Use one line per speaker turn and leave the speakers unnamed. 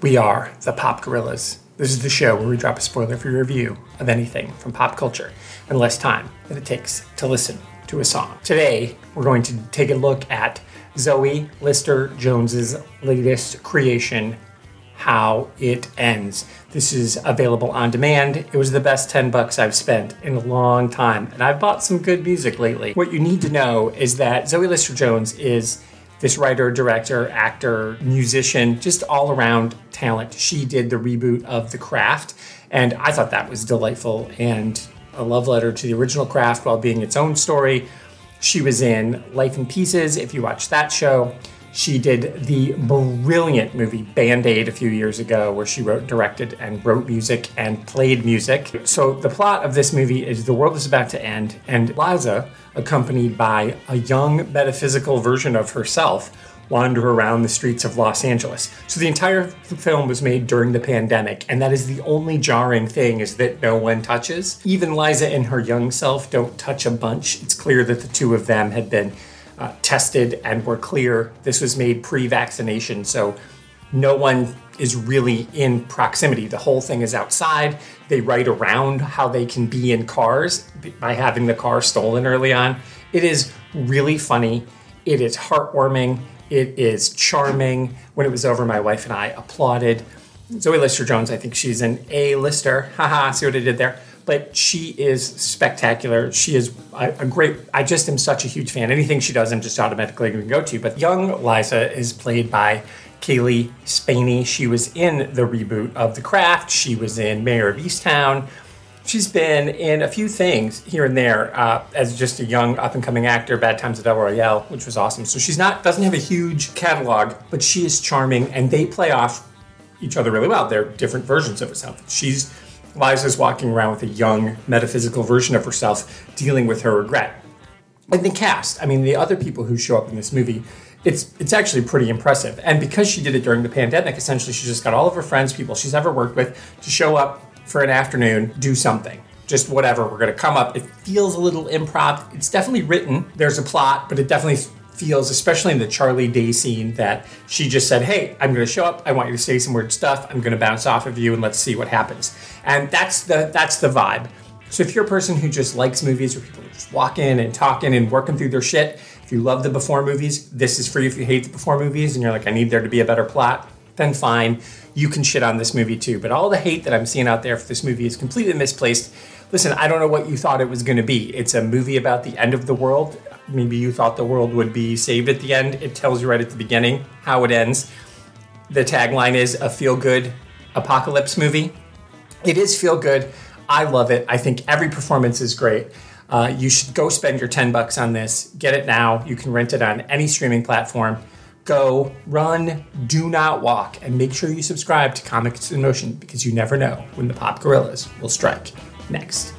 We are the Pop Gorillas. This is the show where we drop a spoiler for your review of anything from pop culture in less time than it takes to listen to a song. Today, we're going to take a look at Zoe Lister Jones's latest creation, How It Ends. This is available on demand. It was the best 10 bucks I've spent in a long time, and I've bought some good music lately. What you need to know is that Zoe Lister Jones is this writer, director, actor, musician, just all around talent. She did the reboot of The Craft, and I thought that was delightful and a love letter to the original Craft while being its own story. She was in Life in Pieces, if you watch that show. She did the brilliant movie Band Aid a few years ago, where she wrote, directed, and wrote music and played music. So, the plot of this movie is the world is about to end, and Liza, accompanied by a young metaphysical version of herself, wander around the streets of Los Angeles. So the entire film was made during the pandemic, and that is the only jarring thing is that no one touches. Even Liza and her young self don't touch a bunch. It's clear that the two of them had been uh, tested and were clear. This was made pre-vaccination, so no one is really in proximity. The whole thing is outside. They write around how they can be in cars by having the car stolen early on. It is really funny. It is heartwarming. It is charming. When it was over, my wife and I applauded. Zoe Lister Jones, I think she's an A lister. Haha, see what I did there? But she is spectacular. She is a, a, great, I just am such a huge fan. Anything she does, I'm just automatically going to go to. But young Liza is played by Cailee Spaeny. She was in the reboot of The Craft. She was in Mare of Easttown. She's been in a few things here and there uh, as just a young up and coming actor. Bad Times at El Royale, which was awesome. So she's not doesn't have a huge catalog, but she is charming, and they play off each other really well. They're different versions of herself. She's Liza's walking around with a young metaphysical version of herself, dealing with her regret. And the cast, I mean, the other people who show up in this movie, it's it's actually pretty impressive. And because she did it during the pandemic, essentially, she just got all of her friends, people she's ever worked with, to show up for an afternoon, do something. Just whatever, we're gonna come up. It feels a little improv. It's definitely written. There's a plot, but it definitely feels, especially in the Charlie Day scene, that she just said, Hey, I'm gonna show up, I want you to say some weird stuff, I'm gonna bounce off of you and let's see what happens. And that's the that's the vibe. So if you're a person who just likes movies where people are just walking and talking and working through their shit, if you love the before movies, this is for you. If you hate the before movies and you're like, I need there to be a better plot, then fine, you can shit on this movie too. But all the hate that I'm seeing out there for this movie is completely misplaced. Listen, I don't know what you thought it was going to be. It's a movie about the end of the world. Maybe you thought the world would be saved at the end. It tells you right at the beginning how it ends. The tagline is a feel good apocalypse movie. It is feel good. I love it. I think every performance is great. Uh, you should go spend your 10 bucks on this. Get it now. You can rent it on any streaming platform go, run, do not walk, and make sure you subscribe to Comics in Motion because you never know when the Pop Gorillas will strike next.